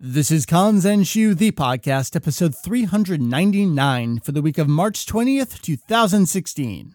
This is Kanzenshuu, the podcast, episode 399 for the week of March 20th, 2016.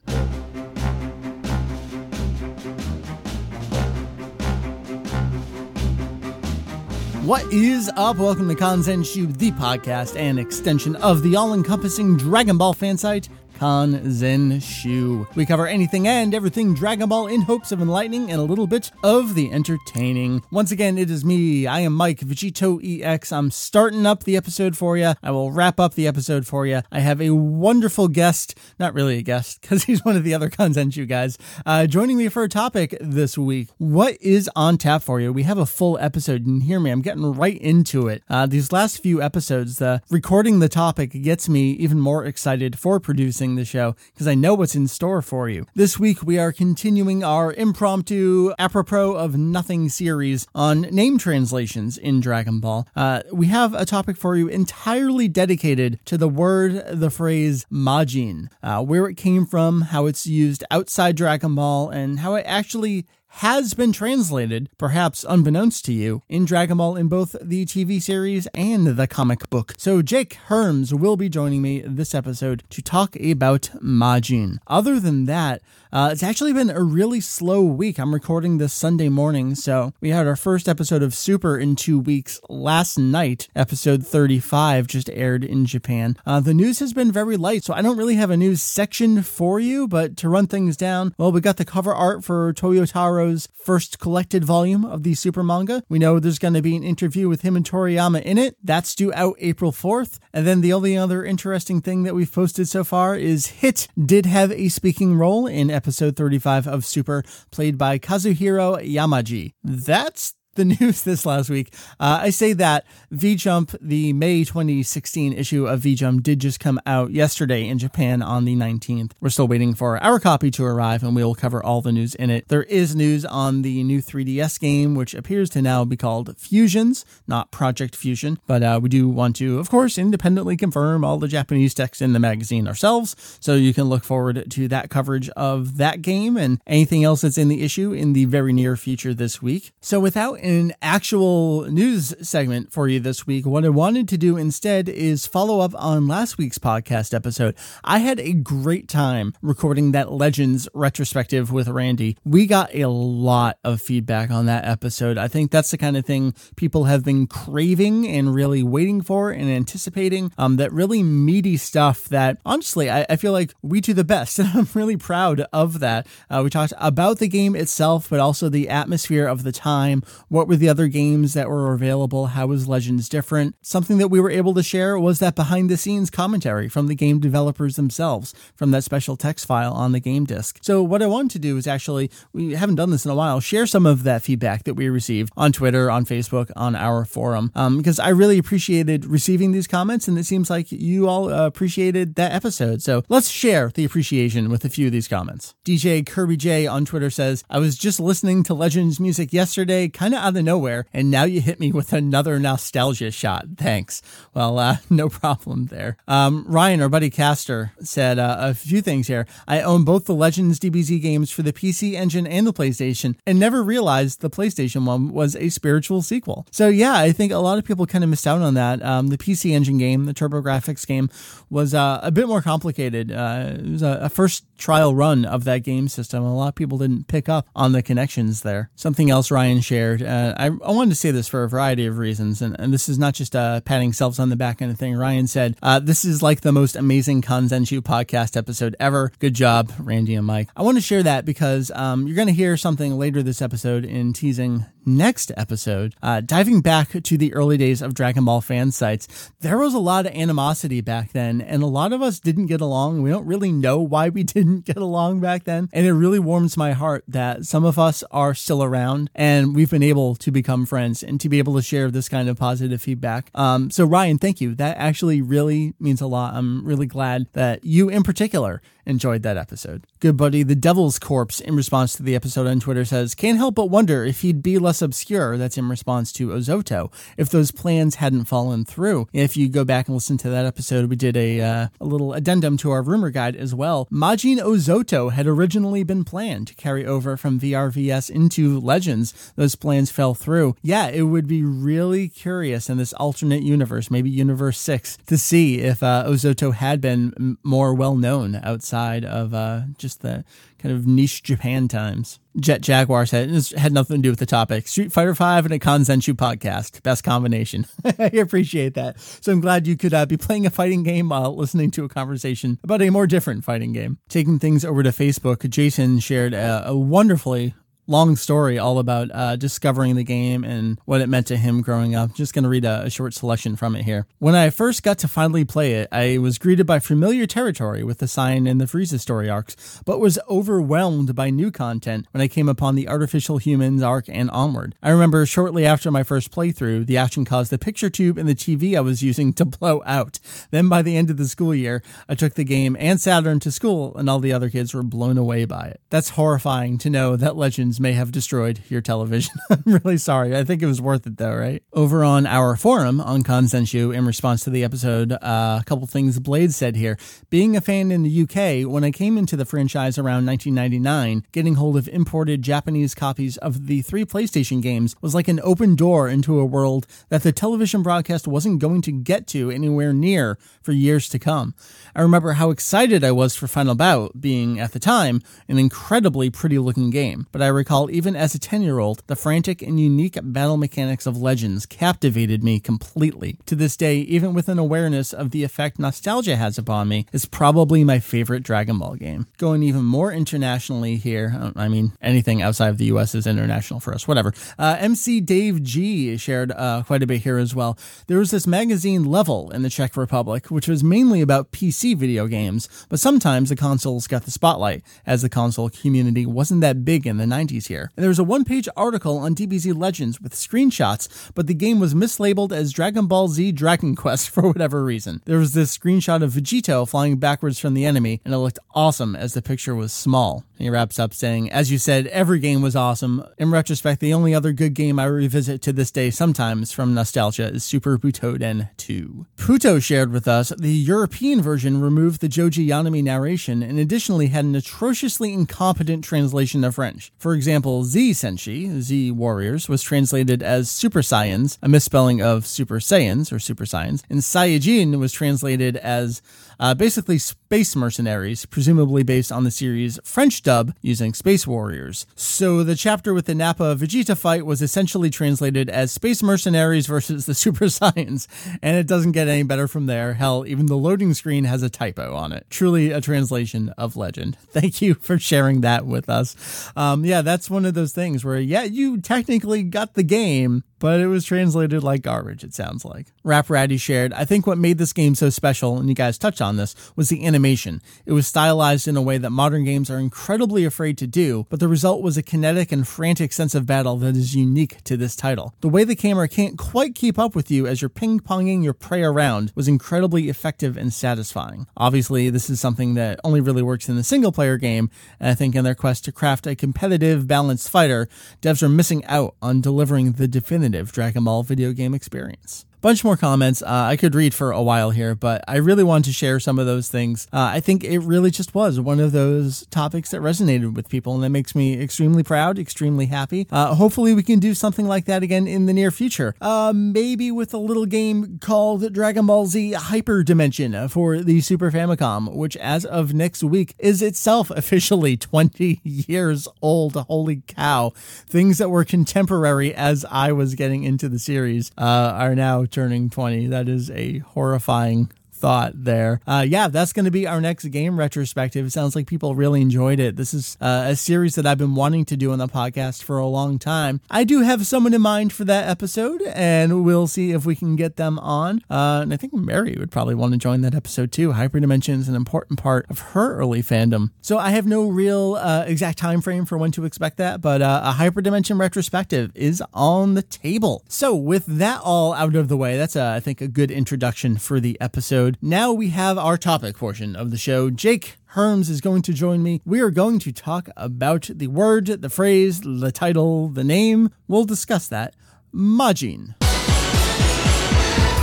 What is up? Welcome to Kanzenshuu, the podcast and extension of the all encompassing Dragon Ball fan site, Kanzenshuu. We cover anything and everything Dragon Ball in hopes of enlightening and a little bit of the entertaining. Once again, it is me. I am Mike VegettoEX. I'm starting up the episode for you. I will wrap up the episode for you. I have a wonderful guest, not really a guest, because he's one of the other Kanzenshuu guys, uh, joining me for a topic this week. What is on tap for you? We have a full episode, and hear me, I'm getting right into it. Uh, these last few episodes, the recording the topic gets me even more excited for producing the show because I know what's in store for you. This week, we are continuing our impromptu, apropos of nothing series on name translations in Dragon Ball. Uh, we have a topic for you entirely dedicated to the word, the phrase Majin, uh, where it came from, how it's used outside Dragon Ball, and how it actually has been translated, perhaps unbeknownst to you, in Dragon Ball in both the TV series and the comic book. So Jake Herms will be joining me this episode to talk about Majin. Other than that, uh, it's actually been a really slow week. I'm recording this Sunday morning, so we had our first episode of Super in two weeks last night. Episode 35 just aired in Japan. Uh, the news has been very light, so I don't really have a news section for you, but to run things down, well, we got the cover art for Toyotaro's first collected volume of the Super manga. We know there's going to be an interview with him and Toriyama in it. That's due out April 4th. And then the only other interesting thing that we've posted so far is Hit did have a speaking role in episode 35 of Super, played by Kazuhiro Yamaji. That's the news this last week. Uh, I say that V Jump, the May 2016 issue of V Jump, did just come out yesterday in Japan on the 19th. We're still waiting for our copy to arrive, and we will cover all the news in it. There is news on the new 3DS game, which appears to now be called Fusions, not Project Fusion. But uh, we do want to, of course, independently confirm all the Japanese text in the magazine ourselves, so you can look forward to that coverage of that game and anything else that's in the issue in the very near future this week. So without an actual news segment for you this week. What I wanted to do instead is follow up on last week's podcast episode. I had a great time recording that Legends retrospective with Randy. We got a lot of feedback on that episode. I think that's the kind of thing people have been craving and really waiting for and anticipating. Um, that really meaty stuff that honestly, I, I feel like we do the best. And I'm really proud of that. Uh, we talked about the game itself, but also the atmosphere of the time. What were the other games that were available? How was Legends different? Something that we were able to share was that behind the scenes commentary from the game developers themselves from that special text file on the game disc. So, what I wanted to do is actually, we haven't done this in a while, share some of that feedback that we received on Twitter, on Facebook, on our forum, um, because I really appreciated receiving these comments and it seems like you all appreciated that episode. So, let's share the appreciation with a few of these comments. DJ Kirby J on Twitter says, I was just listening to Legends music yesterday, kind of out of nowhere, and now you hit me with another nostalgia shot. Thanks. Well, uh, no problem there. Um, Ryan, our buddy Caster, said uh, a few things here. I own both the Legends DBZ games for the PC Engine and the PlayStation, and never realized the PlayStation one was a spiritual sequel. So yeah, I think a lot of people kind of missed out on that. Um, the PC Engine game, the TurboGrafx game, was uh, a bit more complicated. Uh, it was a, a first trial run of that game system. A lot of people didn't pick up on the connections there. Something else Ryan shared. Uh, I, I wanted to say this for a variety of reasons, and, and this is not just a patting selves on the back kind of thing. Ryan said, uh, This is like the most amazing Kanzenshuu podcast episode ever. Good job, Randy and Mike. I want to share that because um, you're going to hear something later this episode in teasing next episode, uh, diving back to the early days of Dragon Ball fan sites, there was a lot of animosity back then, and a lot of us didn't get along. We don't really know why we didn't get along back then. And it really warms my heart that some of us are still around and we've been able to become friends and to be able to share this kind of positive feedback. Um, so, Ryan, thank you. That actually really means a lot. I'm really glad that you, in particular, enjoyed that episode. Good buddy, the Devil's Corpse, in response to the episode on Twitter, says, Can't help but wonder if he'd be less obscure. That's in response to Ozoto. If those plans hadn't fallen through, if you go back and listen to that episode, we did a, uh, a little addendum to our rumor guide as well. Majin Ozoto had originally been planned to carry over from VRVS into Legends. Those plans fell through. Yeah, it would be really curious in this alternate universe, maybe Universe 6, to see if uh, Ozoto had been more well known outside of uh, just the kind of niche Japan times. Jet Jaguar said had nothing to do with the topic. Street Fighter Five and a Kanzenshuu podcast, best combination. I appreciate that. So I'm glad you could uh, be playing a fighting game while listening to a conversation about a more different fighting game. Taking things over to Facebook, Jason shared a, a wonderfully long story all about uh, discovering the game and what it meant to him growing up. Just going to read a, a, short selection from it here. When I first got to finally play it, I was greeted by familiar territory with the Saiyan and the Frieza story arcs, but was overwhelmed by new content when I came upon the Artificial Humans arc and onward. I remember shortly after my first playthrough, the action caused the picture tube in the TV I was using to blow out. Then by the end of the school year, I took the game and Saturn to school, and all the other kids were blown away by it. That's horrifying to know that Legends may have destroyed your television. I'm really sorry. I think it was worth it though, right? Over on our forum on Kanzenshuu, in response to the episode, uh, a couple things Blade said here. Being a fan in the UK, when I came into the franchise around 1999, getting hold of imported Japanese copies of the three PlayStation games was like an open door into a world that the television broadcast wasn't going to get to anywhere near for years to come. I remember how excited I was for Final Bout, being at the time an incredibly pretty looking game, but I recall even as a 10 year old, the frantic and unique battle mechanics of Legends captivated me completely. To this day, even with an awareness of the effect nostalgia has upon me, is probably my favorite Dragon Ball game. Going even more internationally here, I mean, anything outside of the US is international for us, whatever. Uh, MC Dave G shared uh, quite a bit here as well. There was this magazine Level in the Czech Republic, which was mainly about PC video games, but sometimes the consoles got the spotlight, as the console community wasn't that big in the 90s here. And there was a one page article on DBZ Legends with screenshots, but the game was mislabeled as Dragon Ball Z Dragon Quest for whatever reason. There was this screenshot of Vegito flying backwards from the enemy, and it looked awesome as the picture was small. He wraps up saying, As you said, every game was awesome. In retrospect, the only other good game I revisit to this day sometimes from nostalgia is Super Butoden 2. Puto shared with us the European version removed the Joji Yanami narration and additionally had an atrociously incompetent translation of French. For example, Z Senshi, Z Warriors, was translated as Super Saiyans, a misspelling of Super Saiyans or Super Saiyans, and Saiyajin was translated as uh, basically space mercenaries, presumably based on the series French dub using Space Warriors. So the chapter with the Nappa Vegeta fight was essentially translated as Space Mercenaries versus the Super Saiyans, and it doesn't get any better from there. Hell, even the loading screen has a typo on it. Truly a translation of legend. Thank you for sharing that with us. Um, yeah, that's one of those things where, yeah, you technically got the game, but it was translated like garbage, it sounds like. Rap Ratty shared, I think what made this game so special, and you guys touched on this, was the animation. It was stylized in a way that modern games are incredibly afraid to do, but the result was a kinetic and frantic sense of battle that is unique to this title. The way the camera can't quite keep up with you as you're ping ponging your prey around was incredibly effective and satisfying. Obviously, this is something that only really works in the single player game, and I think in their quest to craft a competitive, balanced fighter, devs are missing out on delivering the definitive definitive Dragon Ball video game experience bunch more comments uh, I could read for a while here, but I really wanted to share some of those things. Uh, I think it really just was one of those topics that resonated with people, and that makes me extremely proud, extremely happy. Uh, hopefully, we can do something like that again in the near future. Uh, maybe with a little game called Dragon Ball Z Hyper Dimension for the Super Famicom, which as of next week is itself officially 20 years old. Holy cow. Things that were contemporary as I was getting into the series uh, are now turning 20. That is a horrifying thought there. Uh, yeah, that's going to be our next game retrospective. It sounds like people really enjoyed it. This is uh, a series that I've been wanting to do on the podcast for a long time. I do have someone in mind for that episode, and we'll see if we can get them on. Uh, and I think Mary would probably want to join that episode too. Hyperdimension is an important part of her early fandom. So I have no real uh, exact time frame for when to expect that, but uh, a Hyperdimension retrospective is on the table. So with that all out of the way, that's uh, I think a good introduction for the episode. Episode. Now we have our topic portion of the show. Jake Herms is going to join me. We are going to talk about the word, the phrase, the title, the name. We'll discuss that. Majin.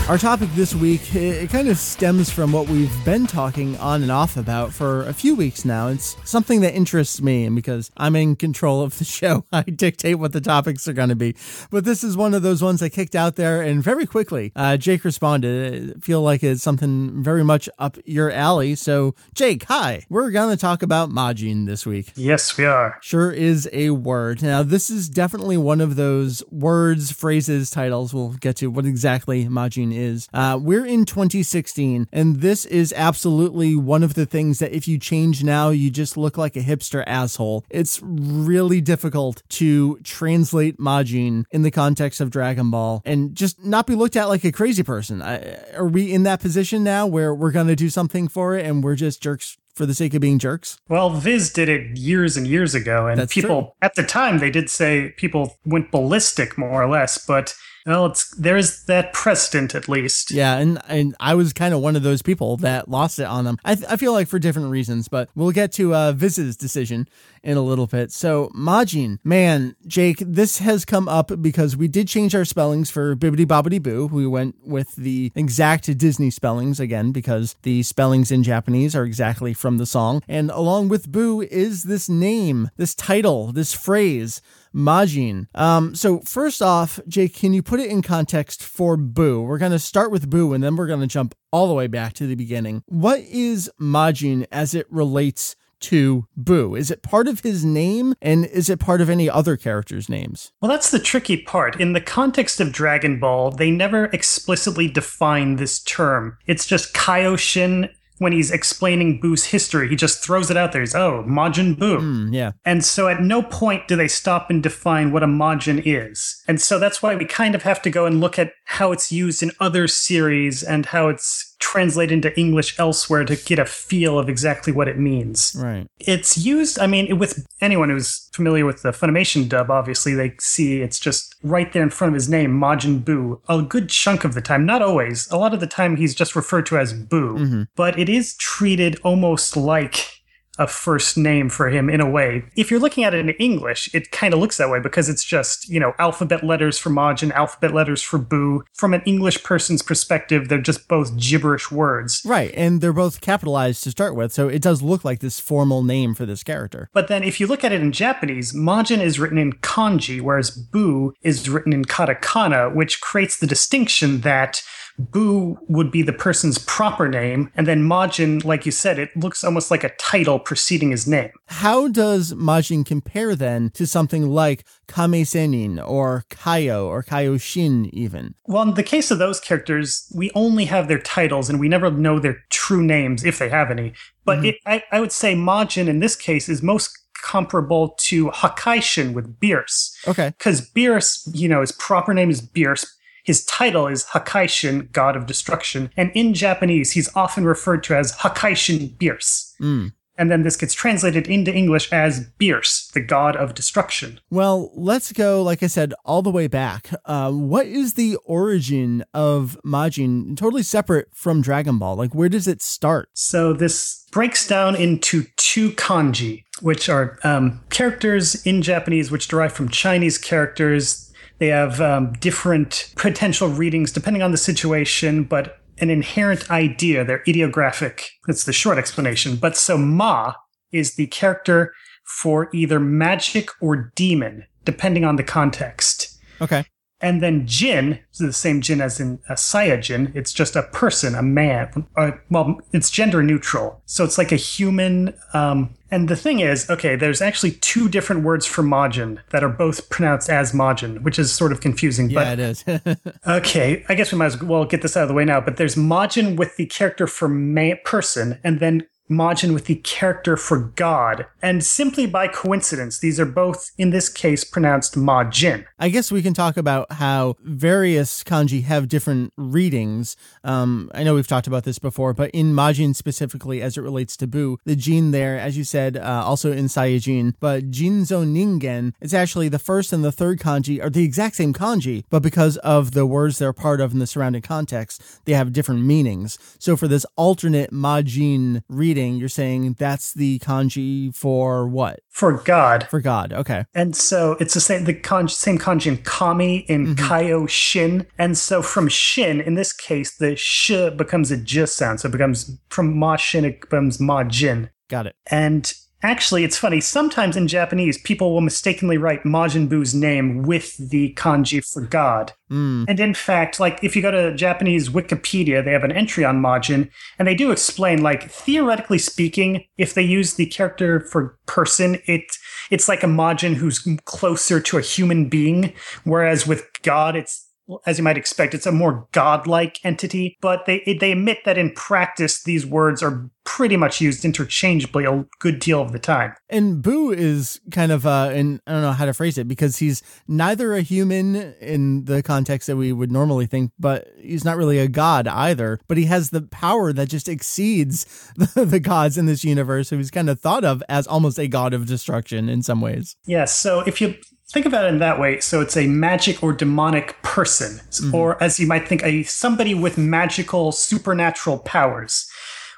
Our topic this week, it, kind of stems from what we've been talking on and off about for a few weeks now. It's something that interests me, and because I'm in control of the show, I dictate what the topics are going to be. But this is one of those ones I kicked out there, and very quickly, uh, Jake responded. I feel like it's something very much up your alley. So, Jake, hi. We're going to talk about Majin this week. Yes, we are. Sure is a word. Now, this is definitely one of those words, phrases, titles. We'll get to what exactly Majin is is uh, we're in 2016, and this is absolutely one of the things that if you change now, you just look like a hipster asshole. It's really difficult to translate Majin in the context of Dragon Ball and just not be looked at like a crazy person. I, are we in that position now where we're going to do something for it and we're just jerks for the sake of being jerks? Well, Viz did it years and years ago, and That's people true. at the time they did say people went ballistic more or less, but well, it's there's that precedent at least. Yeah, and and I was kind of one of those people that lost it on them. I, th- I feel like for different reasons, but we'll get to uh, Viz's decision in a little bit. So Majin, man, Jake, this has come up because we did change our spellings for Bibbidi Bobbidi Boo. We went with the exact Disney spellings again because the spellings in Japanese are exactly from the song, and along with Boo is this name, this title, this phrase. Majin. Um, so first off, Jake, can you put it in context for Boo? We're going to start with Boo and then we're going to jump all the way back to the beginning. What is Majin as it relates to Boo? Is it part of his name and is it part of any other characters' names? Well, that's the tricky part. In the context of Dragon Ball, they never explicitly define this term. It's just Kaioshin when he's explaining Boo's history, he just throws it out there. He's, oh, Majin Boo. Mm, yeah. And so at no point do they stop and define what a Majin is. And so that's why we kind of have to go and look at how it's used in other series and how it's translated into English elsewhere to get a feel of exactly what it means. Right. It's used, I mean, with anyone who's familiar with the Funimation dub, obviously, they see it's just right there in front of his name, Majin Buu, a good chunk of the time. Not always. A lot of the time, he's just referred to as Buu. Mm-hmm. But it is treated almost like a first name for him in a way. If you're looking at it in English, it kind of looks that way because it's just, you know, alphabet letters for Majin, alphabet letters for Boo. From an English person's perspective, they're just both gibberish words. Right. And they're both capitalized to start with. So it does look like this formal name for this character. But then if you look at it in Japanese, Majin is written in kanji, whereas Boo is written in katakana, which creates the distinction that Boo would be the person's proper name, and then Majin, like you said, it looks almost like a title preceding his name. How does Majin compare then to something like Kame Sennin or Kaio or Kaioshin even? Well, in the case of those characters, we only have their titles and we never know their true names if they have any. But mm-hmm. it, I, I would say Majin in this case is most comparable to Hakaishin with Beerus. Okay. Because Beerus, you know, his proper name is Beerus. His title is Hakaishin, God of Destruction, and in Japanese, he's often referred to as Hakaishin Beerus. Mm. And then this gets translated into English as Beerus, the God of Destruction. Well, let's go, like I said, all the way back. Uh, what is the origin of Majin, totally separate from Dragon Ball? Like, where does it start? So this breaks down into two kanji, which are um, characters in Japanese which derive from Chinese characters. They have um, different potential readings depending on the situation, but an inherent idea. They're ideographic. That's the short explanation. But so Ma is the character for either magic or demon, depending on the context. Okay. And then Jin is the same Jin as in a Saiyajin. It's just a person, a man. Uh, well, it's gender neutral. So it's like a human. Um, and the thing is, okay, there's actually two different words for Majin that are both pronounced as Majin, which is sort of confusing. Yeah, it is. Okay, I guess we might as well get this out of the way now. But there's Majin with the character for ma- person, and then Majin with the character for God. And simply by coincidence, these are both, in this case, pronounced Majin. I guess we can talk about how various kanji have different readings. Um, I know we've talked about this before, but in Majin specifically, as it relates to Boo, the Jin there, as you said, uh, also in Saiyajin, but Jinzo Ningen, it's actually the first and the third kanji are the exact same kanji, but because of the words they're part of in the surrounding context, they have different meanings. So for this alternate Majin reading, you're saying that's the kanji for what? For God. For God, okay. And so it's the same the kanji, same kanji in Kami in Mm-hmm. Kaio Shin. And so from Shin, in this case, the sh becomes a j sound. So it becomes from Ma Shin, it becomes Ma Jin. Got it. And actually, it's funny. Sometimes in Japanese, people will mistakenly write Majin Buu's name with the kanji for God. Mm. And in fact, like if you go to Japanese Wikipedia, they have an entry on Majin, and they do explain, like theoretically speaking, if they use the character for person, it it's like a Majin who's closer to a human being, whereas with God, it's as you might expect, it's a more godlike entity. But they they admit that in practice, these words are pretty much used interchangeably a good deal of the time. And Boo is kind of uh and I don't know how to phrase it because he's neither a human in the context that we would normally think, but he's not really a god either. But he has the power that just exceeds the, the gods in this universe. So he's kind of thought of as almost a god of destruction in some ways. Yes. so if you think about it in that way, so it's a magic or demonic person, mm-hmm. or as you might think, a somebody with magical supernatural powers.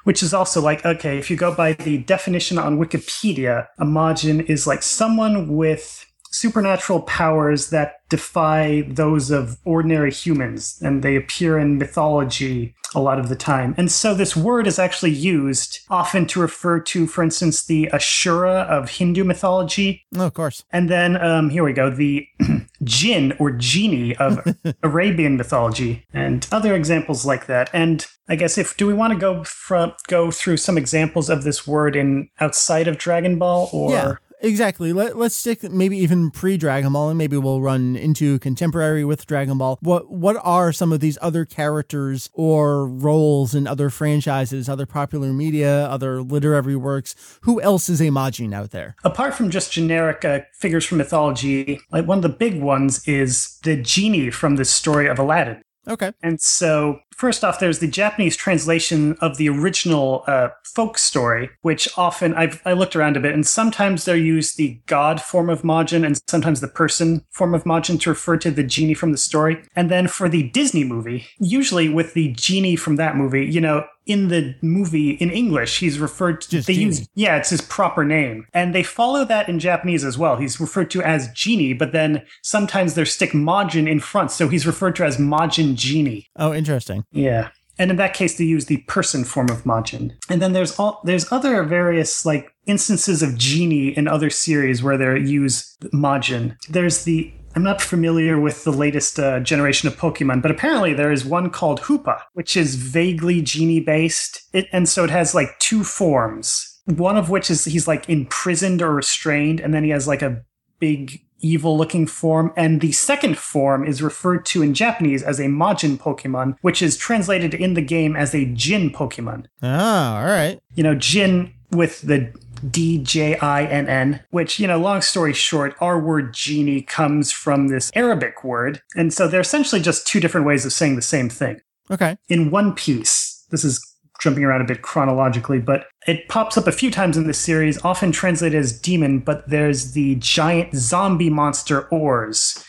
Which is also like, okay, if you go by the definition on Wikipedia, a Majin is like someone with supernatural powers that defy those of ordinary humans, and they appear in mythology a lot of the time. And so this word is actually used often to refer to, for instance, the Ashura of Hindu mythology, Oh, of course. and then um, here we go, the jinn or genie of Arabian mythology, and other examples like that. And I guess if do we want to go from go through some examples of this word in outside of Dragon Ball, or Yeah. Exactly. Let, let's stick maybe even pre Dragon Ball, and maybe we'll run into contemporary with Dragon Ball. What what are some of these other characters or roles in other franchises, other popular media, other literary works? Who else is a Majin out there? apart from just generic uh, figures from mythology, like one of the big ones is the genie from the story of Aladdin. Okay. And so, first off, there's the Japanese translation of the original uh, folk story, which often I've I looked around a bit, and sometimes they use the god form of Majin, and sometimes the person form of Majin to refer to the genie from the story. And then for the Disney movie, usually with the genie from that movie, you know, in the movie in English, he's referred to. Just they Genie. use yeah, it's his proper name. And they follow that in Japanese as well. He's referred to as Genie, but then sometimes they stick Majin in front. So he's referred to as Majin Genie. Oh, interesting. Yeah. And in that case, they use the person form of Majin. And then there's all there's other various like instances of genie in other series where they use Majin. There's the I'm not familiar with the latest uh, generation of Pokemon, but apparently there is one called Hoopa, which is vaguely genie based. It, and so it has like two forms. One of which is he's like imprisoned or restrained, and then he has like a big evil looking form. And the second form is referred to in Japanese as a Majin Pokemon, which is translated in the game as a Djinn Pokemon. Ah, all right. You know, Jin with the D J I N N, which, you know, long story short, our word genie comes from this Arabic word. And so they're essentially just two different ways of saying the same thing Okay. in One Piece, this is jumping around a bit chronologically, but it pops up a few times in this series, often translated as demon, but there's the giant zombie monster Oars,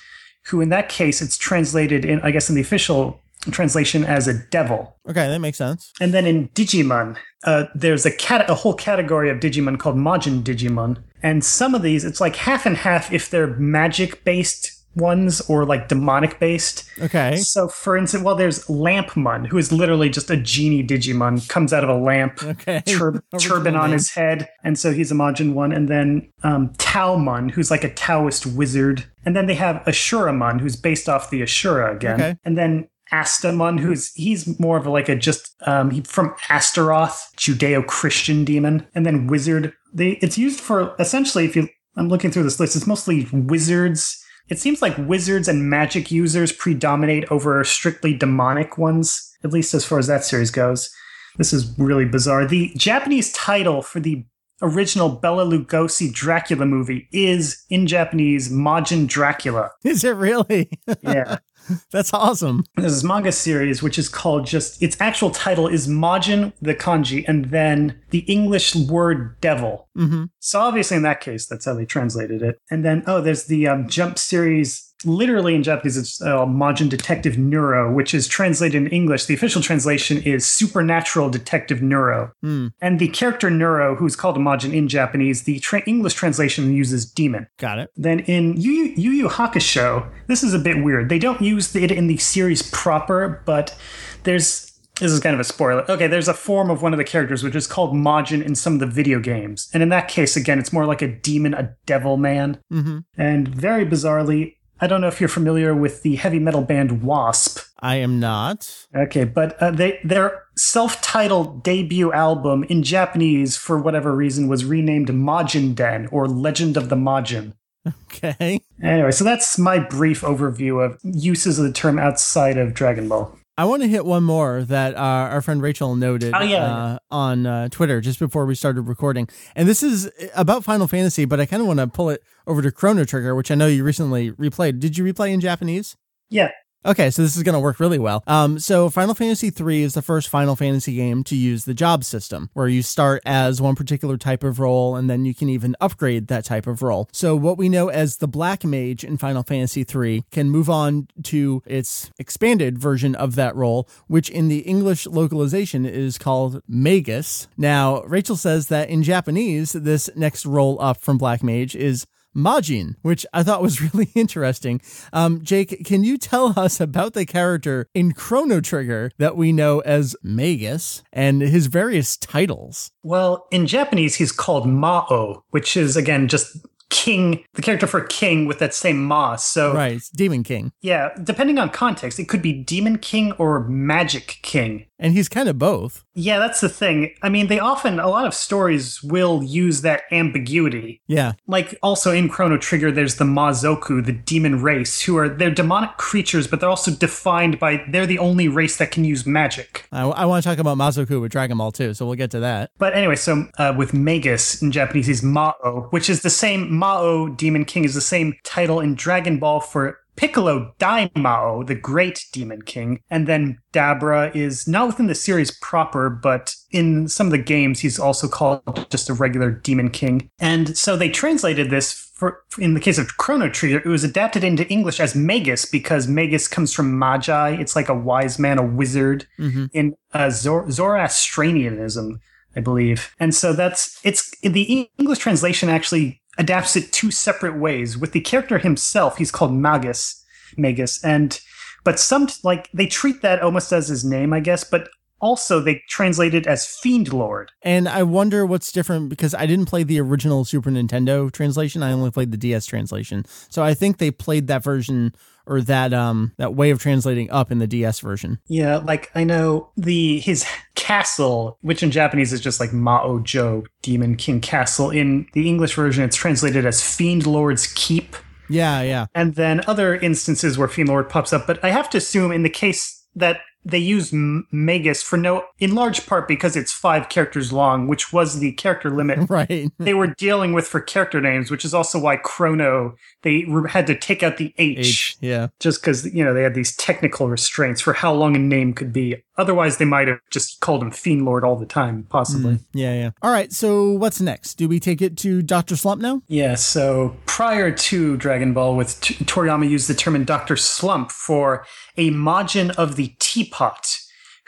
who in that case it's translated in, I guess, in the official translation as a devil. Okay, that makes sense. And then in Digimon, uh, there's a cat, a whole category of Digimon called Majin Digimon, and some of these it's like half and half if they're magic based ones or like demonic based. Okay. So, for instance, well, there's Lampmon, who is literally just a genie Digimon, comes out of a lamp, Okay. tur- turban on his head, and so he's a Majin one. And then um, Taomon, who's like a Taoist wizard. And then they have Ashuramon, who's based off the Ashura again. Okay. And then Astamon, who's he's more of a, like a just um, he, from Astaroth, Judeo-Christian demon, and then wizard. They it's used for essentially if you I'm looking through this list, it's mostly wizards. It seems like wizards and magic users predominate over strictly demonic ones, at least as far as that series goes. This is really bizarre. The Japanese title for the original Bela Lugosi Dracula movie is in Japanese Majin Dracula. Is it really? Yeah. That's awesome. There's this manga series which is called just its actual title is Majin the kanji and then the English word devil. hmm So obviously in that case that's how they translated it. And then oh there's the um, Jump series literally in Japanese it's uh, Majin Detective Neuro which is translated in English. The official translation is Supernatural Detective Neuro. Hmm. And the character Neuro who's called Majin in Japanese, the tra- English translation uses demon. Got it. Then in Yu Yu, Yu Yu Hakusho, this is a bit weird. They don't use it in the series proper, but there's this is kind of a spoiler. Okay, there's a form of one of the characters which is called Majin in some of the video games, and in that case, again, it's more like a demon, a devil man. hmm And very bizarrely, I don't know if you're familiar with the heavy metal band Wasp. I am not. Okay, but uh, they their self-titled debut album in Japanese, for whatever reason, was renamed Majin Den or Legend of the Majin. Okay. Anyway, so that's my brief overview of uses of the term outside of Dragon Ball. I want to hit one more that uh, our friend Rachel noted Oh, yeah. uh, on uh, Twitter just before we started recording. And this is about Final Fantasy, but I kind of want to pull it over to Chrono Trigger, which I know you recently replayed. Did you replay in Japanese? Yeah, Okay, so this is going to work really well. Um, so Final Fantasy III is the first Final Fantasy game to use the job system, where you start as one particular type of role, and then you can even upgrade that type of role. So what we know as the Black Mage in Final Fantasy III can move on to its expanded version of that role, which in the English localization is called Magus. Now, Rachel says that in Japanese, this next role up from Black Mage is Majin, which I thought was really interesting. Um, Jake, can you tell us about the character in Chrono Trigger that we know as Magus and his various titles? well, in Japanese, he's called Mao, which is, again, just king, the character for king with that same Ma. So, Right, Demon King. yeah, depending on context, it could be Demon King or Magic King. And he's kind of both. Yeah, that's the thing. I mean, they often, a lot of stories will use that ambiguity. Yeah, Like also in Chrono Trigger, there's the Mazoku, the demon race, who are they're demonic creatures, but they're also defined by they're the only race that can use magic. I, I want to talk about Mazoku with Dragon Ball too, so we'll get to that. But anyway, so uh, with Magus in Japanese, he's Mao, which is the same Mao Demon King is the same title in Dragon Ball for Piccolo Daimao, the Great Demon King, and then Dabra is not within the series proper, but in some of the games, he's also called just a regular Demon King. And so they translated this for, in the case of Chrono Trigger, it was adapted into English as Magus because Magus comes from Magi. It's like a wise man, a wizard Mhm. in uh, Zor- Zoroastrianism. I believe. And so that's it's the English translation actually adapts it two separate ways. With the character himself, he's called Magus, Magus, and but some like they treat that almost as his name, I guess, but also they translated as Fiend Lord. And I wonder what's different because I didn't play the original Super Nintendo translation. I only played the DS translation. So I think they played that version or that um that way of translating up in the DS version. Yeah, like I know the his castle, which in Japanese is just like Maojo, Demon King Castle. In the English version, it's translated as Fiend Lord's Keep. Yeah, yeah. and then other instances where Fiend Lord pops up. But I have to assume in the case that they use Magus for no, in large part because it's five characters long, which was the character limit Right. they were dealing with for character names, which is also why Chrono they had to take out the H, H. Yeah. just because you know they had these technical restraints for how long a name could be. Otherwise, they might have just called him Fiend Lord all the time, possibly. Mm, yeah, yeah. All right. So what's next? Do we take it to Dr. Slump now? Yeah, so prior to Dragon Ball, with T- Toriyama used the term in Dr. Slump for a Majin of the teapot,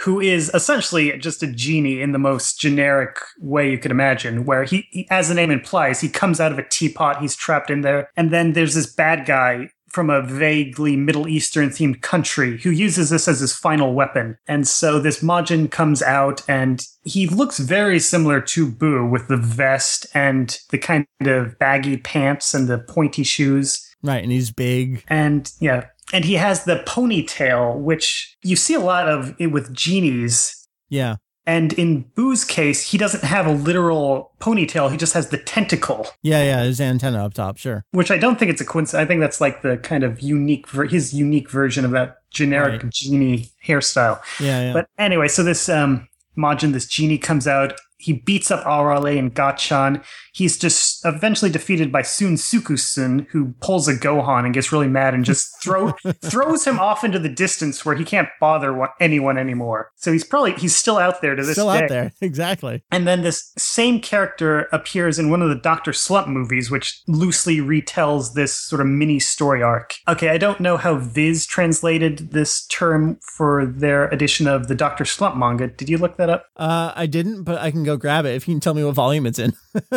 who is essentially just a genie in the most generic way you could imagine, where he, he as the name implies, he comes out of a teapot, he's trapped in there, and then there's this bad guy from a vaguely Middle Eastern themed country who uses this as his final weapon. And so this Majin comes out and he looks very similar to Boo with the vest and the kind of baggy pants and the pointy shoes. Right. And he's big. And yeah, and he has the ponytail, which you see a lot of with genies. Yeah. And in Boo's case, he doesn't have a literal ponytail, he just has the tentacle. Yeah, yeah. His antenna up top. Sure. which I don't think it's a coincidence. I think that's like the kind of unique, ver- his unique version of that generic Right. genie hairstyle. Yeah, yeah. But anyway, so this um, Majin, this genie comes out. He beats up Arale and Gatchan. He's just eventually defeated by Tsun Tsukutsun, who pulls a Gohan and gets really mad and just throw throws him off into the distance where he can't bother anyone anymore. So he's probably he's still out there to this Still day. out there. Exactly. And then this same character appears in one of the Dr. Slump movies, which loosely retells this sort of mini story arc. Okay, I don't know how Viz translated this term for their edition of the Dr. Slump manga. Did you look that up? Uh, I didn't, but I can go grab it if you can tell me what volume it's in.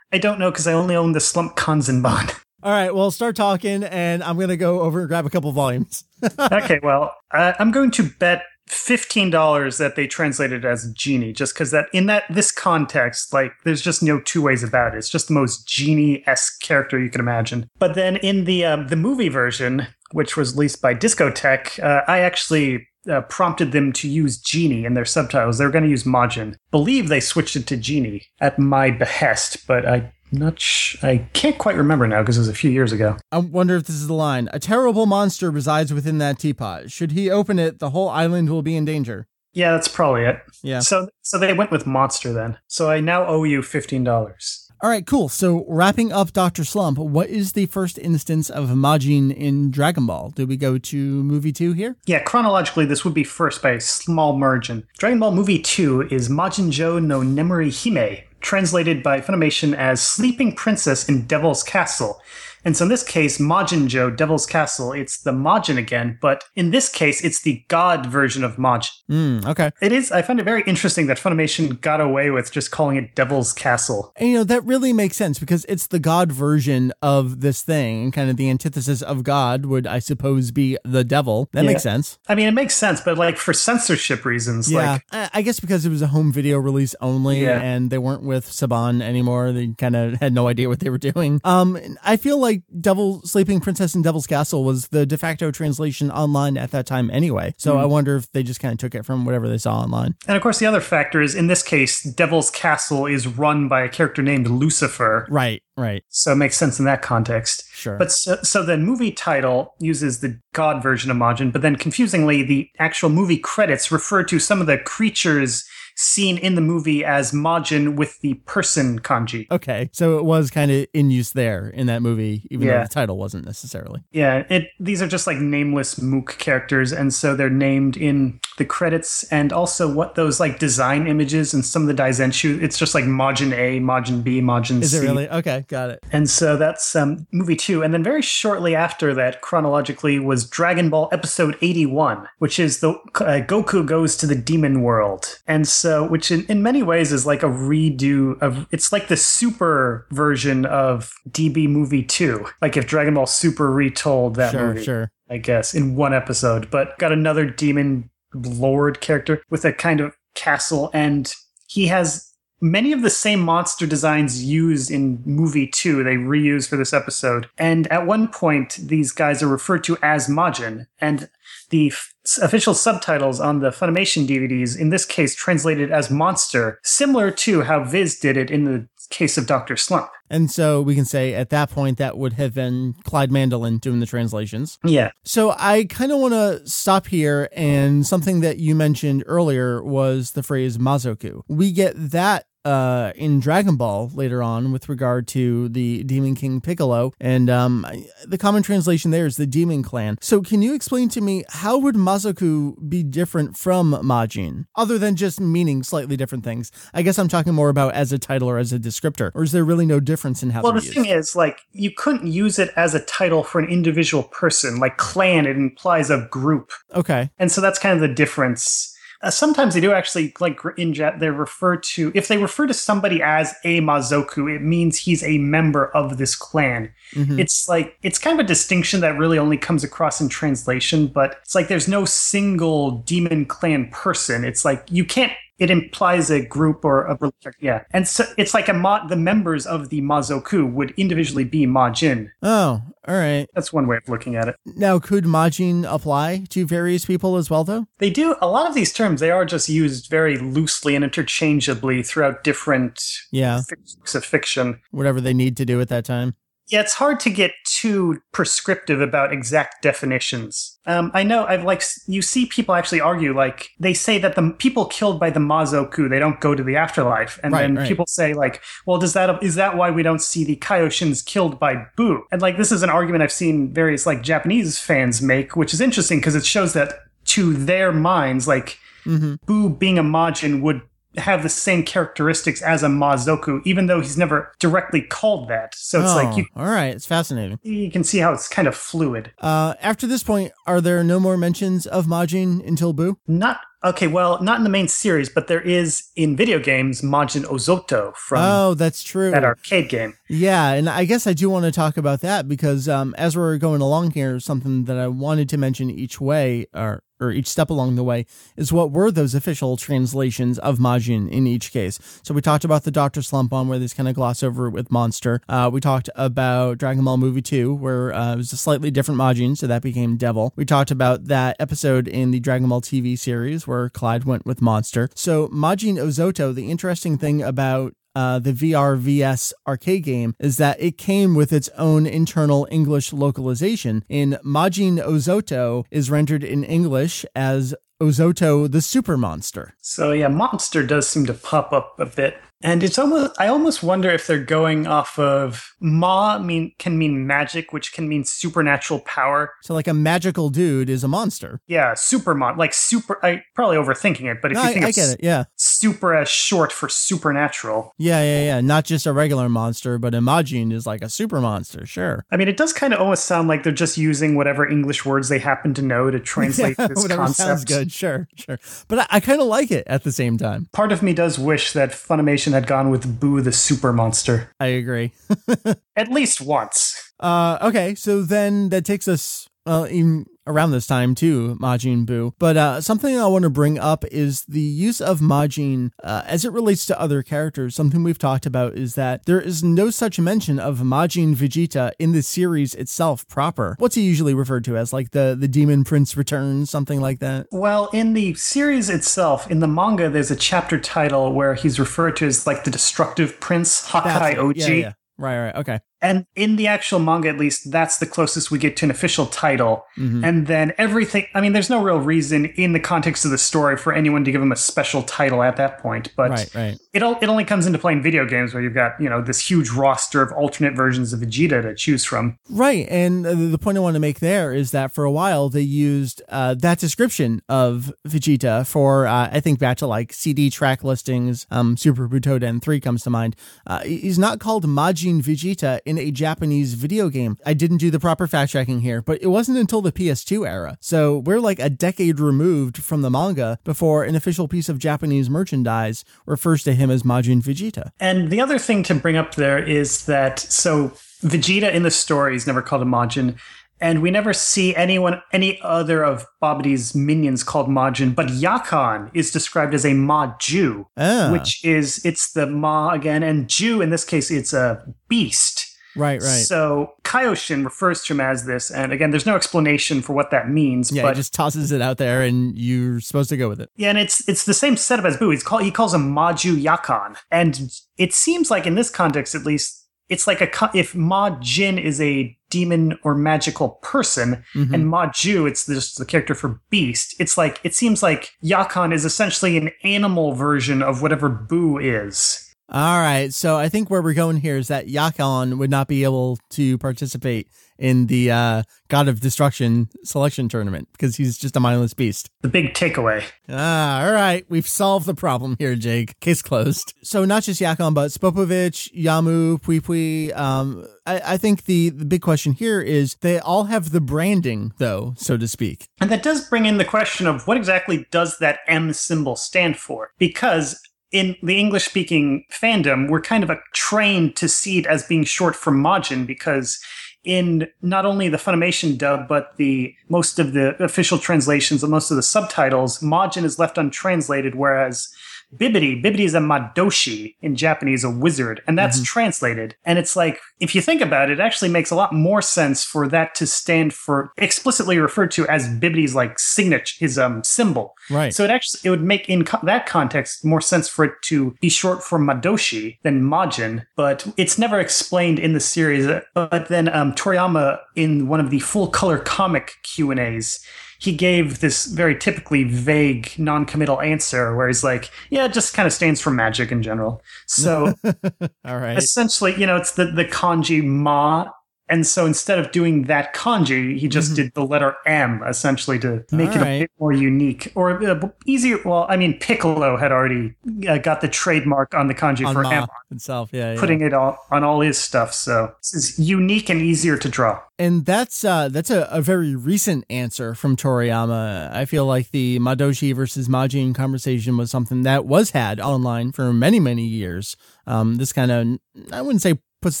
I don't know because I only own the Slump Kanzenban. All right, well, start talking, and I'm gonna go over and grab a couple volumes. okay, well, uh, I'm going to bet fifteen dollars that they translated it as genie, just because that in that this context, like, there's just no two ways about it. It's just the most genie esque character you can imagine. But then in the um, the movie version, which was released by Discotek, uh, I actually. Uh, prompted them to use Genie in their subtitles. They were going to use Majin. Believe they switched it to Genie at my behest, but I not sh- I can't quite remember now because it was a few years ago. I wonder if this is the line. A terrible monster resides within that teapot. Should he open it, the whole island will be in danger. Yeah, that's probably it. Yeah. So so they went with monster then. So I now owe you fifteen dollars. All right, cool. So wrapping up Dr. Slump, what is the first instance of Majin in Dragon Ball? Do we go to movie two here? Yeah, chronologically, this would be first by a small margin. Dragon Ball Movie 2 is Majin-Jo no Nemuri Hime, translated by Funimation as Sleeping Princess in Devil's Castle. And so in this case, Majin-Jo, Devil's Castle, it's the Majin again, but in this case, it's the God version of Majin. Mm, okay. It is, I find it very interesting that Funimation got away with just calling it Devil's Castle. And you know, that really makes sense because it's the God version of this thing, and kind of the antithesis of God would, I suppose, be the devil. That Yeah. makes sense. I mean, it makes sense, but like for censorship reasons, Yeah, like I I guess because it was a home video release only, Yeah. and they weren't with Saban anymore. They kind of had no idea what they were doing. Um, I feel like "Devil Sleeping Princess in Devil's Castle" was the de facto translation online at that time anyway. So Hmm. I wonder if they just kind of took it from whatever they saw online. And of course, the other factor is in this case, Devil's Castle is run by a character named Lucifer. Right, right, So it makes sense in that context. sure. But so, so the movie title uses the god version of Majin, but then confusingly, the actual movie credits refer to some of the creatures seen in the movie as Majin with the person kanji. okay, so it was kind of in use there in that movie, even though the title wasn't necessarily. Yeah, it these are just like nameless mook characters, and so they're named in the credits and also what those like design images and some of the Daizenshu. It's just like Majin A, Majin B, Majin Is C. Is it really? Okay, got it. And so that's um, movie two. And then very shortly after that, chronologically, was Dragon Ball Episode 81, which is the uh, Goku goes to the demon world. And so, Uh, which in, in many ways is like a redo of, it's like the super version of DB movie two. Like if Dragon Ball Super retold that Sure, movie. sure. I guess, in one episode, but got another demon lord character with a kind of castle, and he has many of the same monster designs used in movie two, they reuse for this episode. And at one point, these guys are referred to as Majin, and the f- official subtitles on the Funimation DVDs, in this case, translated as monster, similar to how Viz did it in the case of Dr. Slump. And so we can say at that point that would have been Clyde Mandelin doing the translations. Yeah. So I kind of want to stop here, and something that you mentioned earlier was the phrase Mazoku. We get that uh, in Dragon Ball later on with regard to the Demon King Piccolo, and um, the common translation there is the Demon Clan. So can you explain to me how would Mazoku be different from Majin, other than just meaning slightly different things? I guess I'm talking more about as a title or as a descriptor, or is there really no difference in how Well, the used? thing is, like, you couldn't use it as a title for an individual person. Like, clan, it implies a group. okay, And so that's kind of the difference. Uh, sometimes they do actually, like, in Jet, they refer to, if they refer to somebody as a Mazoku, it means he's a member of this clan. Mhm. It's like, it's kind of a distinction that really only comes across in translation, but it's like there's no single demon clan person. It's like, you can't, it implies a group or a, yeah. And so it's like a ma- the members of the Mazoku would individually be Majin. oh, all right. That's one way of looking at it. Now, could Majin apply to various people as well, though? They do a lot of these terms. They are just used very loosely and interchangeably throughout different Yeah, works of fiction. whatever they need to do at that time. Yeah, it's hard to get too prescriptive about exact definitions. Um, I know I've like you see people actually argue like they say that the people killed by the Mazoku they don't go to the afterlife, and Right, then right. people say like, well, does that is that why we don't see the Kaioshins killed by Boo? And like this is an argument I've seen various like Japanese fans make, which is interesting because it shows that to their minds, like Mm-hmm. Boo being a Majin would have the same characteristics as a Mazoku, even though he's never directly called that. So it's like you, Oh, all right, it's fascinating. you can see how it's kind of fluid. Uh, after this point, are there no more mentions of Majin until Boo? Not okay, well, not in the main series, but there is in video games Majin Ozoto from oh, that's true. that arcade game. Yeah, and I guess I do want to talk about that because um, as we're going along here, something that I wanted to mention each way or or each step along the way is what were those official translations of Majin in each case. So we talked about the Doctor Slump one where they kind of gloss over it with Monster. Uh, we talked about Dragon Ball Movie 2 where uh, it was a slightly different Majin, so that became Devil. We talked about that episode in the Dragon Ball TV series where Clyde went with Monster. So Majin Ozoto, the interesting thing about uh, the VR VS arcade game is that it came with its own internal English localization. In Majin Ozotto is rendered in English as Ozotto the Super Monster. So yeah, monster does seem to pop up a bit. And it's almost I almost wonder if they're going off of Ma mean can mean magic, which can mean supernatural power. So like a magical dude is a monster. Yeah, supermon like super I probably overthinking it, but if No, you think I of get it. Yeah. Super as short for supernatural. Yeah, yeah, yeah. Not just a regular monster, but Imagine is like a super monster. Sure. I mean, it does kind of almost sound like they're just using whatever English words they happen to know to translate this Whatever concept. sounds good. Sure, sure. But I, I kind of like it at the same time. Part of me does wish that Funimation had gone with Boo the Super Monster I agree. at least once. Uh, okay, so then that takes us uh, even around this time too, Majin Buu. But uh, something I want to bring up is the use of Majin uh, as it relates to other characters. Something we've talked about is that there is no such mention of Majin Vegeta in the series itself proper. What's he usually referred to as? Like the the Demon Prince returns, something like that. Well, in the series itself, in the manga, there's a chapter title where he's referred to as like the Destructive Prince Hakai. Oji. Yeah, yeah. Right, right, okay. And in the actual manga, at least, that's the closest we get to an official title. Mhm. And then everything, I mean, there's no real reason in the context of the story for anyone to give him a special title at that point. But Right, right. it, it only comes into play in video games where you've got, you know, this huge roster of alternate versions of Vegeta to choose from. Right. And the point I want to make there is that for a while they used uh, that description of Vegeta for, uh, I think back to like CD track listings. Um, Super Butoden 3 comes to mind. Uh, he's not called Majin Vegeta in a Japanese video game. I didn't do the proper fact checking here, but it wasn't until the PS2 era. So we're like a decade removed from the manga before an official piece of Japanese merchandise refers to him as Majin Vegeta. And the other thing to bring up there is that so Vegeta in the story is never called a Majin, and we never see anyone, any other of Babidi's minions called Majin, but Yakon is described as a Maju, Ah, which is it's the Ma again, and Ju in this case it's a beast. Right, right. So Kaioshin refers to him as this, and again, there's no explanation for what that means. yeah, but he just tosses it out there and you're supposed to go with it. Yeah, and it's it's the same setup as Boo. He's call, he calls him Maju Yakon, and it seems like in this context, at least, it's like a if Ma Jin is a demon or magical person, Mhm. and Maju it's just the character for beast. It's like it seems like Yakon is essentially an animal version of whatever Boo is. All right. So I think where we're going here is that Yakon would not be able to participate in the uh, God of Destruction selection tournament because he's just a mindless beast. The big takeaway. Ah, all right. We've solved the problem here, Jake. Case closed. So not just Yakon, but Spopovich, Yamu, Pui Pui. Um, I, I think the, the big question here is they all have the branding, though, so to speak. And that does bring in the question of what exactly does that M symbol stand for? Because in the English speaking fandom, we're kind of a trained to see it as being short for Majin because in not only the Funimation dub, but the most of the official translations and most of the subtitles, Majin is left untranslated, whereas Babidi. Babidi is a Madoshi in Japanese, a wizard, and that's mm-hmm. translated. And it's like, if you think about it, it actually makes a lot more sense for that to stand for explicitly referred to as Babidi's like signature, his um symbol. Right. So it actually it would make in co- that context more sense for it to be short for Madoshi than Majin, but it's never explained in the series. But then um, Toriyama in one of the full color comic Q and A's he gave this very typically vague, non-committal answer where he's like, "Yeah, it just kind of stands for magic in general." So, all right, essentially, you know, it's the the kanji ma and so instead of doing that kanji, he just mm-hmm. did the letter M essentially to make All it right. a bit more unique or uh, easier. Well, I mean, Piccolo had already uh, got the trademark on the kanji on for M itself, yeah, putting it all on all his stuff. So this is unique and easier to draw. And that's uh, that's a, a very recent answer from Toriyama. I feel like the Madoshi versus Majin conversation was something that was had online for many many years. Um, this kind of I wouldn't say puts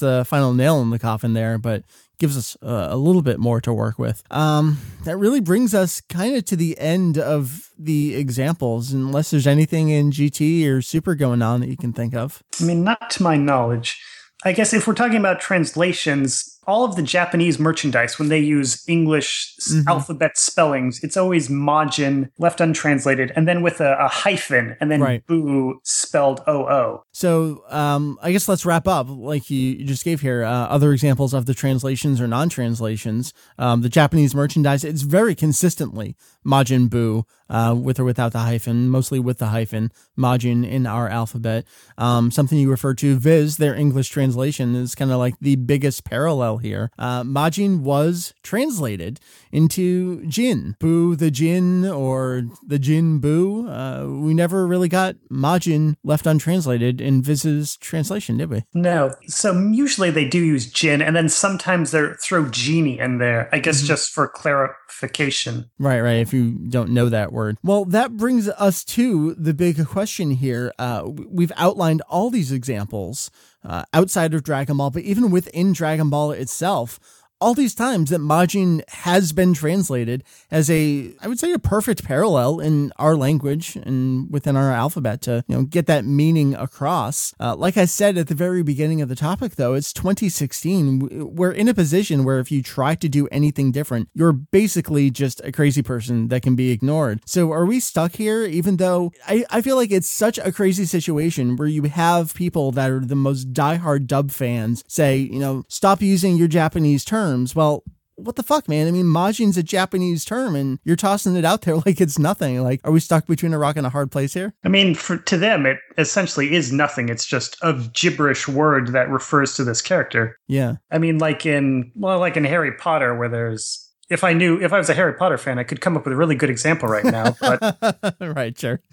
the final nail in the coffin there, but gives us uh, a little bit more to work with. Um, that really brings us kind of to the end of the examples, unless there's anything in GT or Super going on that you can think of. I mean, not to my knowledge. I guess if we're talking about translations, all of the Japanese merchandise, when they use English mm-hmm. alphabet spellings, it's always Majin left untranslated, and then with a, a hyphen, and then right. Boo spelled O O. So um, I guess let's wrap up, like you, you just gave here. Uh, other examples of the translations or non translations. Um, the Japanese merchandise, it's very consistently Majin Buu, uh, with or without the hyphen, mostly with the hyphen, Majin in our alphabet. Um, something you refer to, Viz, their English translation is kind of like the biggest parallel here. Uh, Majin was translated into Jin, Boo the Jin or the Jin Boo. Uh, we never really got Majin left untranslated in Viz's translation, did we? No. So usually they do use Jin, and then sometimes they throw Genie in there, I guess mm-hmm. just for clarification. Right, right. If you don't know that word. Well, that brings us to the big question here. Uh, we've outlined all these examples uh, outside of Dragon Ball, but even within Dragon Ball itself all these times that Majin has been translated as a, I would say, a perfect parallel in our language and within our alphabet to, you know, get that meaning across. Uh, like I said at the very beginning of the topic, though, it's 2016. We're in a position where if you try to do anything different, you're basically just a crazy person that can be ignored. So are we stuck here, even though I, I feel like it's such a crazy situation where you have people that are the most diehard dub fans say, you know, stop using your Japanese terms terms. Well, what the fuck, man? I mean, Majin's a Japanese term, and you're tossing it out there like it's nothing. Like, are we stuck between a rock and a hard place here? I mean, for to them, it essentially is nothing. It's just a gibberish word that refers to this character. Yeah. I mean, like in well, like in Harry Potter, where there's if I knew if I was a Harry Potter fan, I could come up with a really good example right now. But right, sure.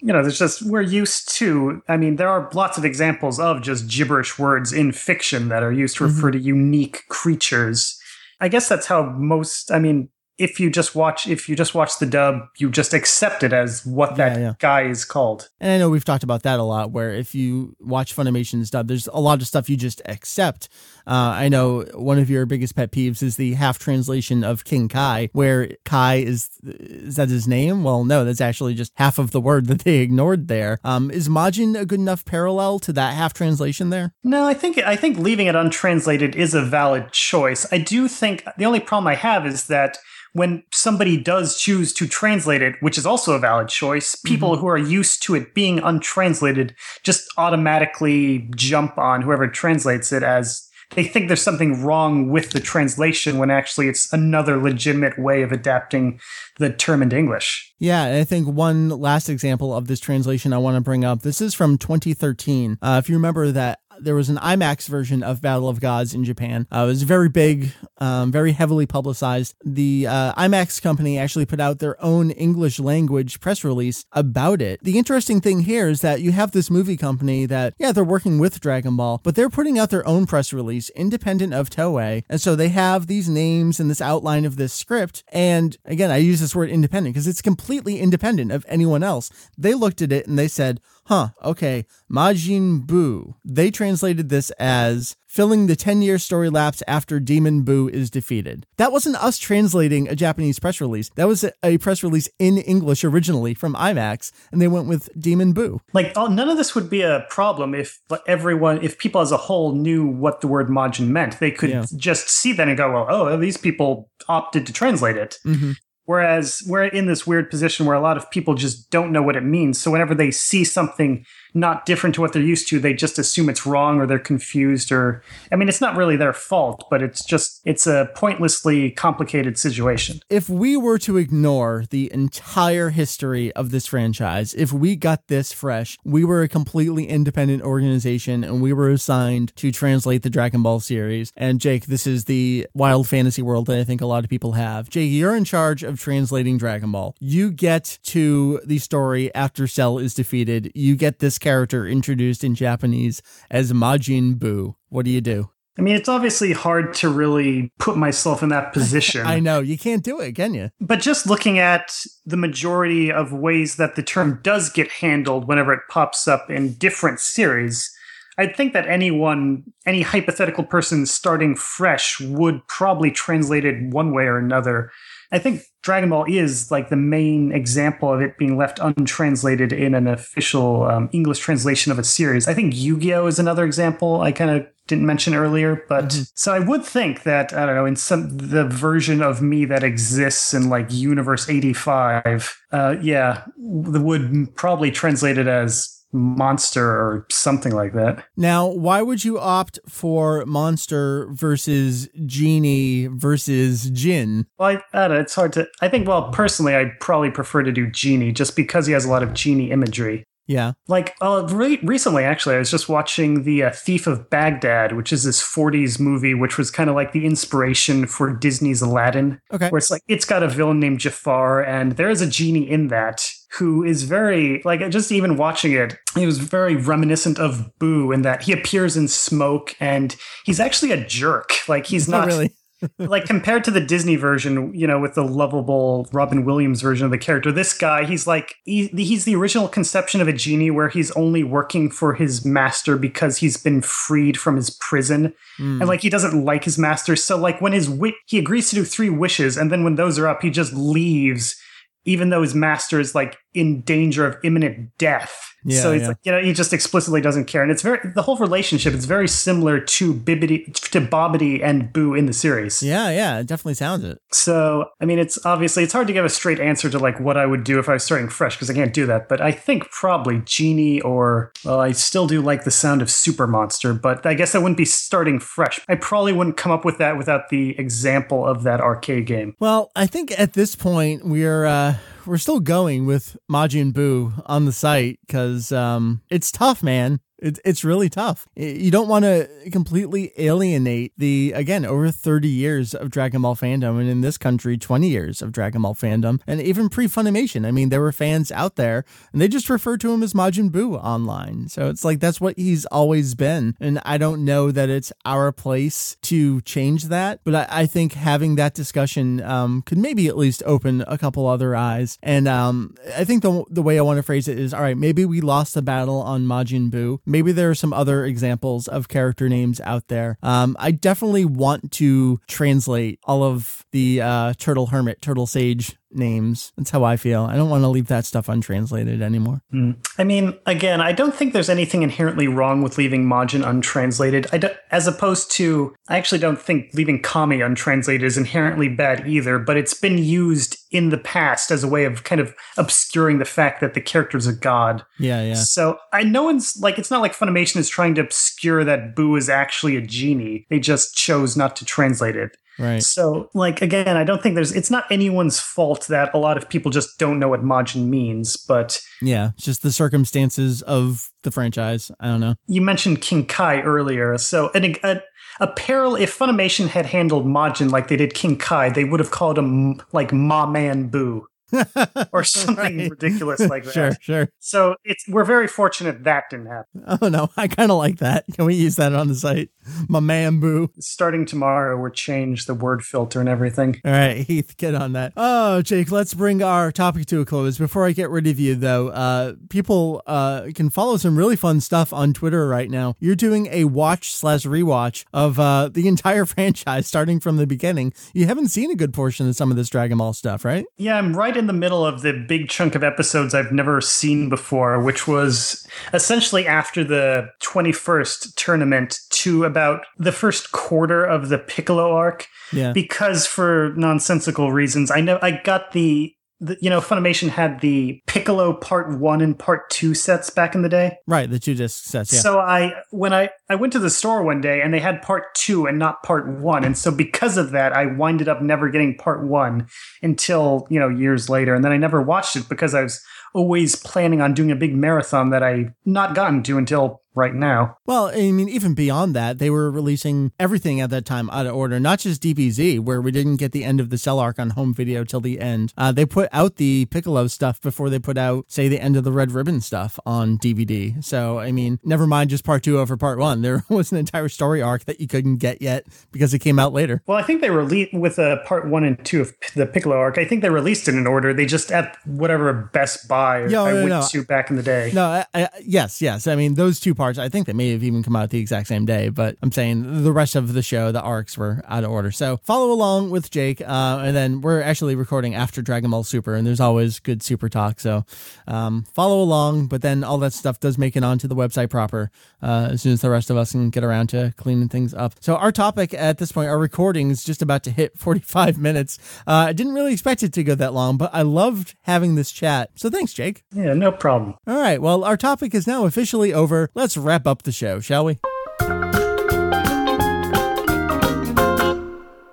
you know, there's just we're used to. I mean, there are lots of examples of just gibberish words in fiction that are used to refer mm-hmm. to unique creatures. I guess that's how most. I mean, if you just watch if you just watch the dub, you just accept it as what that yeah, yeah. guy is called. And I know we've talked about that a lot. Where if you watch Funimation's dub, there's a lot of stuff you just accept. Uh, I know one of your biggest pet peeves is the half translation of King Kai, where Kai is is that his name? Well, no, that's actually just half of the word that they ignored there. Um, is Majin a good enough parallel to that half translation there? No, I think I think leaving it untranslated is a valid choice. I do think the only problem I have is that when somebody does choose to translate it, which is also a valid choice, people mm-hmm. who are used to it being untranslated just automatically jump on whoever translates it as they think there's something wrong with the translation when actually it's another legitimate way of adapting the term into English. Yeah, I think one last example of this translation I want to bring up. This is from 2013. Uh, if you remember that there was an IMAX version of Battle of Gods in Japan. Uh, it was very big, um, very heavily publicized. The uh, IMAX company actually put out their own English language press release about it. The interesting thing here is that you have this movie company that, yeah, they're working with Dragon Ball, but they're putting out their own press release independent of Toei. And so they have these names and this outline of this script. And again, I use this word independent because it's completely independent of anyone else. They looked at it and they said, huh, okay, Majin Buu. They translated translated this as filling the 10 year story lapse after Demon Boo is defeated. That wasn't us translating a Japanese press release. That was a press release in English originally from IMAX, and they went with Demon Boo. Like, oh, none of this would be a problem if everyone, if people as a whole knew what the word Majin meant. They could yeah. just see that and go, well, oh, these people opted to translate it. Mm-hmm. Whereas we're in this weird position where a lot of people just don't know what it means. So whenever they see something not different to what they're used to, they just assume it's wrong or they're confused or I mean it's not really their fault, but it's just it's a pointlessly complicated situation. If we were to ignore the entire history of this franchise, if we got this fresh, we were a completely independent organization and we were assigned to translate the Dragon Ball series. And Jake, this is the wild fantasy world that I think a lot of people have. Jake, you're in charge of translating Dragon Ball. You get to the story after Cell is defeated. You get this character introduced in Japanese as Majin Buu. What do you do? I mean, it's obviously hard to really put myself in that position. I know. You can't do it, can you? But just looking at the majority of ways that the term does get handled whenever it pops up in different series, I'd think that anyone, any hypothetical person starting fresh would probably translate it one way or another. I think Dragon Ball is like the main example of it being left untranslated in an official um, English translation of a series. I think Yu Gi Oh is another example I kind of didn't mention earlier, but mm-hmm. so I would think that I don't know in some the version of me that exists in like Universe eighty five, uh, yeah, the would probably translate it as monster or something like that. Now, why would you opt for monster versus genie versus Jin? Well, I, I know, it's hard to. I think, well, personally, I'd probably prefer to do genie just because he has a lot of genie imagery. Yeah. Like uh, re- recently, actually, I was just watching The uh, Thief of Baghdad, which is this 40s movie, which was kind of like the inspiration for Disney's Aladdin. Okay. Where it's like, it's got a villain named Jafar, and there is a genie in that who is very like just even watching it he was very reminiscent of boo in that he appears in smoke and he's actually a jerk like he's not, really like compared to the Disney version, you know, with the lovable Robin Williams version of the character, this guy, he's like, he, he's the original conception of a genie where he's only working for his master because he's been freed from his prison. Mm. And like, he doesn't like his master. So, like, when his wit, he agrees to do three wishes, and then when those are up, he just leaves even though his master is like in danger of imminent death. Yeah, so he's yeah. like, you know, he just explicitly doesn't care. And it's very, the whole relationship is very similar to Bibbidi, to Bobbidi and Boo in the series. Yeah, yeah, it definitely sounds it. So, I mean, it's obviously, it's hard to give a straight answer to like what I would do if I was starting fresh because I can't do that. But I think probably Genie or, well, I still do like the sound of Super Monster, but I guess I wouldn't be starting fresh. I probably wouldn't come up with that without the example of that arcade game. Well, I think at this point we're, uh, we're still going with Majin Buu on the site because um, it's tough, man. It, it's really tough. You don't want to completely alienate the, again, over 30 years of Dragon Ball fandom, and in this country, 20 years of Dragon Ball fandom, and even pre Funimation. I mean, there were fans out there, and they just refer to him as Majin Buu online. So it's like that's what he's always been. And I don't know that it's our place to change that, but I, I think having that discussion um, could maybe at least open a couple other eyes. And um, I think the, the way I want to phrase it is all right, maybe we lost the battle on Majin Buu maybe there are some other examples of character names out there. Um, I definitely want to translate all of the uh, Turtle Hermit, Turtle Sage names. That's how I feel. I don't want to leave that stuff untranslated anymore. Mm. I mean, again, I don't think there's anything inherently wrong with leaving Majin untranslated. I as opposed to, I actually don't think leaving Kami untranslated is inherently bad either. But it's been used in the past as a way of kind of obscuring the fact that the character's a god. Yeah, yeah. So I know it's like it's not like Funimation is trying to obscure that Boo is actually a genie. They just chose not to translate it. Right. So, like again, I don't think there's. It's not anyone's fault that a lot of people just don't know what Majin means. But yeah, it's just the circumstances of the franchise. I don't know. You mentioned King Kai earlier, so an, a, a parallel. If Funimation had handled Majin like they did King Kai, they would have called him like Ma Man Boo. or something right. ridiculous like that. Sure, sure. So it's we're very fortunate that didn't happen. Oh no, I kind of like that. Can we use that on the site? My man boo. Starting tomorrow, we're change the word filter and everything. All right, Heath, get on that. Oh, Jake, let's bring our topic to a close. Before I get rid of you, though, uh, people uh, can follow some really fun stuff on Twitter right now. You're doing a watch slash rewatch of uh, the entire franchise, starting from the beginning. You haven't seen a good portion of some of this Dragon Ball stuff, right? Yeah, I'm right in the middle of the big chunk of episodes I've never seen before, which was essentially after the 21st tournament to about the first quarter of the Piccolo arc. Yeah. Because for nonsensical reasons, I know I got the, the you know Funimation had the Piccolo Part One and Part Two sets back in the day. Right, the two disc sets. Yeah. So I when I I went to the store one day and they had Part Two and not Part One, and so because of that, I winded up never getting Part One until you know years later, and then I never watched it because I was always planning on doing a big marathon that I not gotten to until right now. Well, I mean, even beyond that, they were releasing everything at that time out of order, not just DBZ, where we didn't get the end of the Cell arc on home video till the end. Uh, they put out the Piccolo stuff before they put out, say, the end of the Red Ribbon stuff on DVD. So, I mean, never mind just part two over part one. There was an entire story arc that you couldn't get yet because it came out later. Well, I think they released with a uh, part one and two of the Piccolo arc. I think they released it in order. They just at whatever Best Buy Yo, I no, went no. to back in the day. No, I, I, yes, yes. I mean, those two parts, I think they may have even come out the exact same day, but I'm saying the rest of the show, the arcs were out of order. So follow along with Jake. Uh, and then we're actually recording after Dragon Ball Super, and there's always good Super talk. So um, follow along, but then all that stuff does make it onto the website proper uh, as soon as the rest of us can get around to cleaning things up. So our topic at this point, our recording is just about to hit 45 minutes. Uh, I didn't really expect it to go that long, but I loved having this chat. So thanks, Jake. Yeah, no problem. All right. Well, our topic is now officially over. Let's wrap up the show, shall we?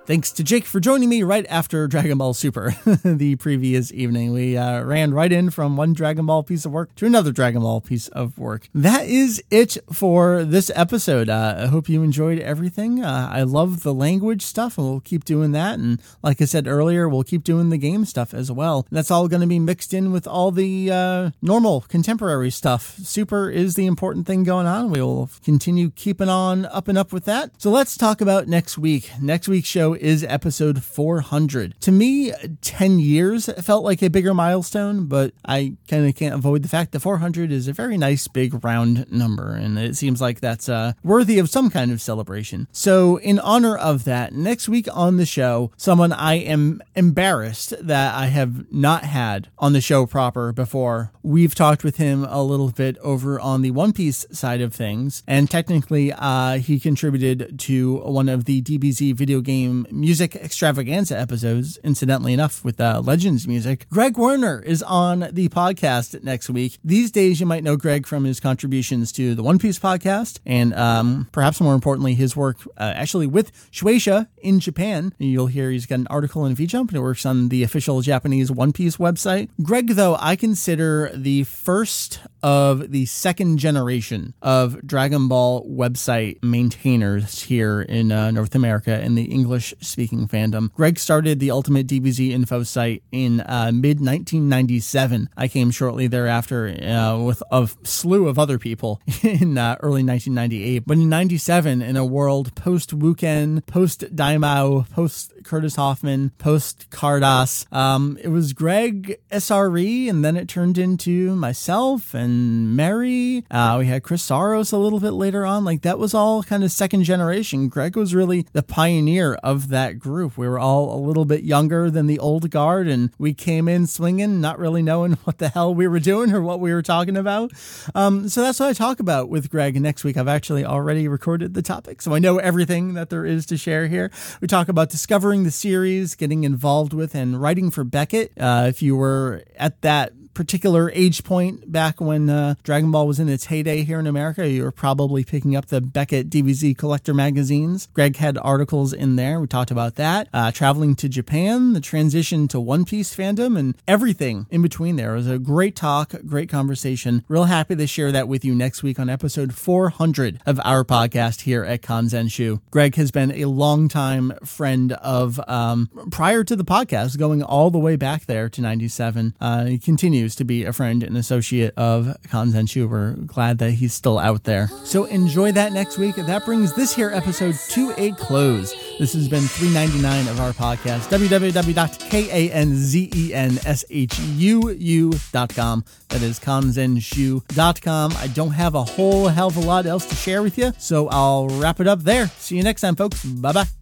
Thanks to Jake for joining me right after Dragon Ball Super the previous evening. We uh, ran right in from one Dragon Ball piece of work to another Dragon Ball piece of work. That is it for this episode. Uh, I hope you enjoyed everything. Uh, I love the language stuff, and we'll keep doing that. And like I said earlier, we'll keep doing the game stuff as well. That's all going to be mixed in with all the uh, normal contemporary stuff. Super is the important thing going on. We will continue keeping on up and up with that. So let's talk about next week. Next week's show is episode 400. To me, 10 years felt like a bigger milestone, but I kind of can't avoid the fact that 400 is a very nice big round number, and it seems like that's uh, worthy of some kind of celebration. So, in honor of that, next week on the show, someone I am embarrassed that I have not had on the show proper before. We've talked with him a little bit over on the One Piece side of things, and technically, uh, he contributed to one of the DBZ video game music extravaganza episodes, incidentally enough, with uh, Legends music. Greg Werner is on the podcast next week. These days, you might know Greg from his contributions to the One Piece podcast, and um, perhaps more importantly, his work uh, actually with Shueisha in Japan. You'll hear he's got an article in VJump and it works on the official Japanese One Piece website. Greg, though, I consider the first of the second generation of Dragon Ball website maintainers here in uh, North America in the English speaking fandom. Greg started the Ultimate DBZ info site in uh, mid 1997. I came shortly thereafter uh, with a slew of other people in uh, early 1998. But in 97, in a world post Wuken, post Daimao, post Curtis Hoffman, post Cardass, um, it was Greg SRE, and then it turned into myself and Mary. Uh, we had Chris Psaros a little bit later on. Like that was all kind of second generation. Greg was really the pioneer of that group. We were all a little bit younger than the old guard, and we came in swinging, not really knowing what the hell we were doing or what we were talking about. Um, so that's what I talk about with Greg next week. I've actually already recorded the topic, so I know everything that there is to share here. We talk about discovering the series, getting involved with, and writing for Beckett. Uh, if you were at that particular age point back when uh, Dragon Ball was in its heyday here in America, you were probably picking up the Beckett DBZ collector magazines. Greg had articles in there. We talked about that. Uh, traveling to Japan, the transition to One Piece fandom, and everything in between there. It was a great talk, great conversation. Real happy to share that with you next week on episode 400 of our podcast here at Kanzenshuu. Greg has been a longtime friend of um, prior to the podcast, going all the way back there to 97. Uh, he continues continues to be a friend and associate of Kanzenshuu. We're glad that he's still out there. So enjoy that next week. That brings this here episode to a close. This has been 399 of our podcast, www.kanzenshuu.com. That is kanzenshuu.com. I don't have a whole hell of a lot else to share with you, so I'll wrap it up there. See you next time, folks. Bye bye.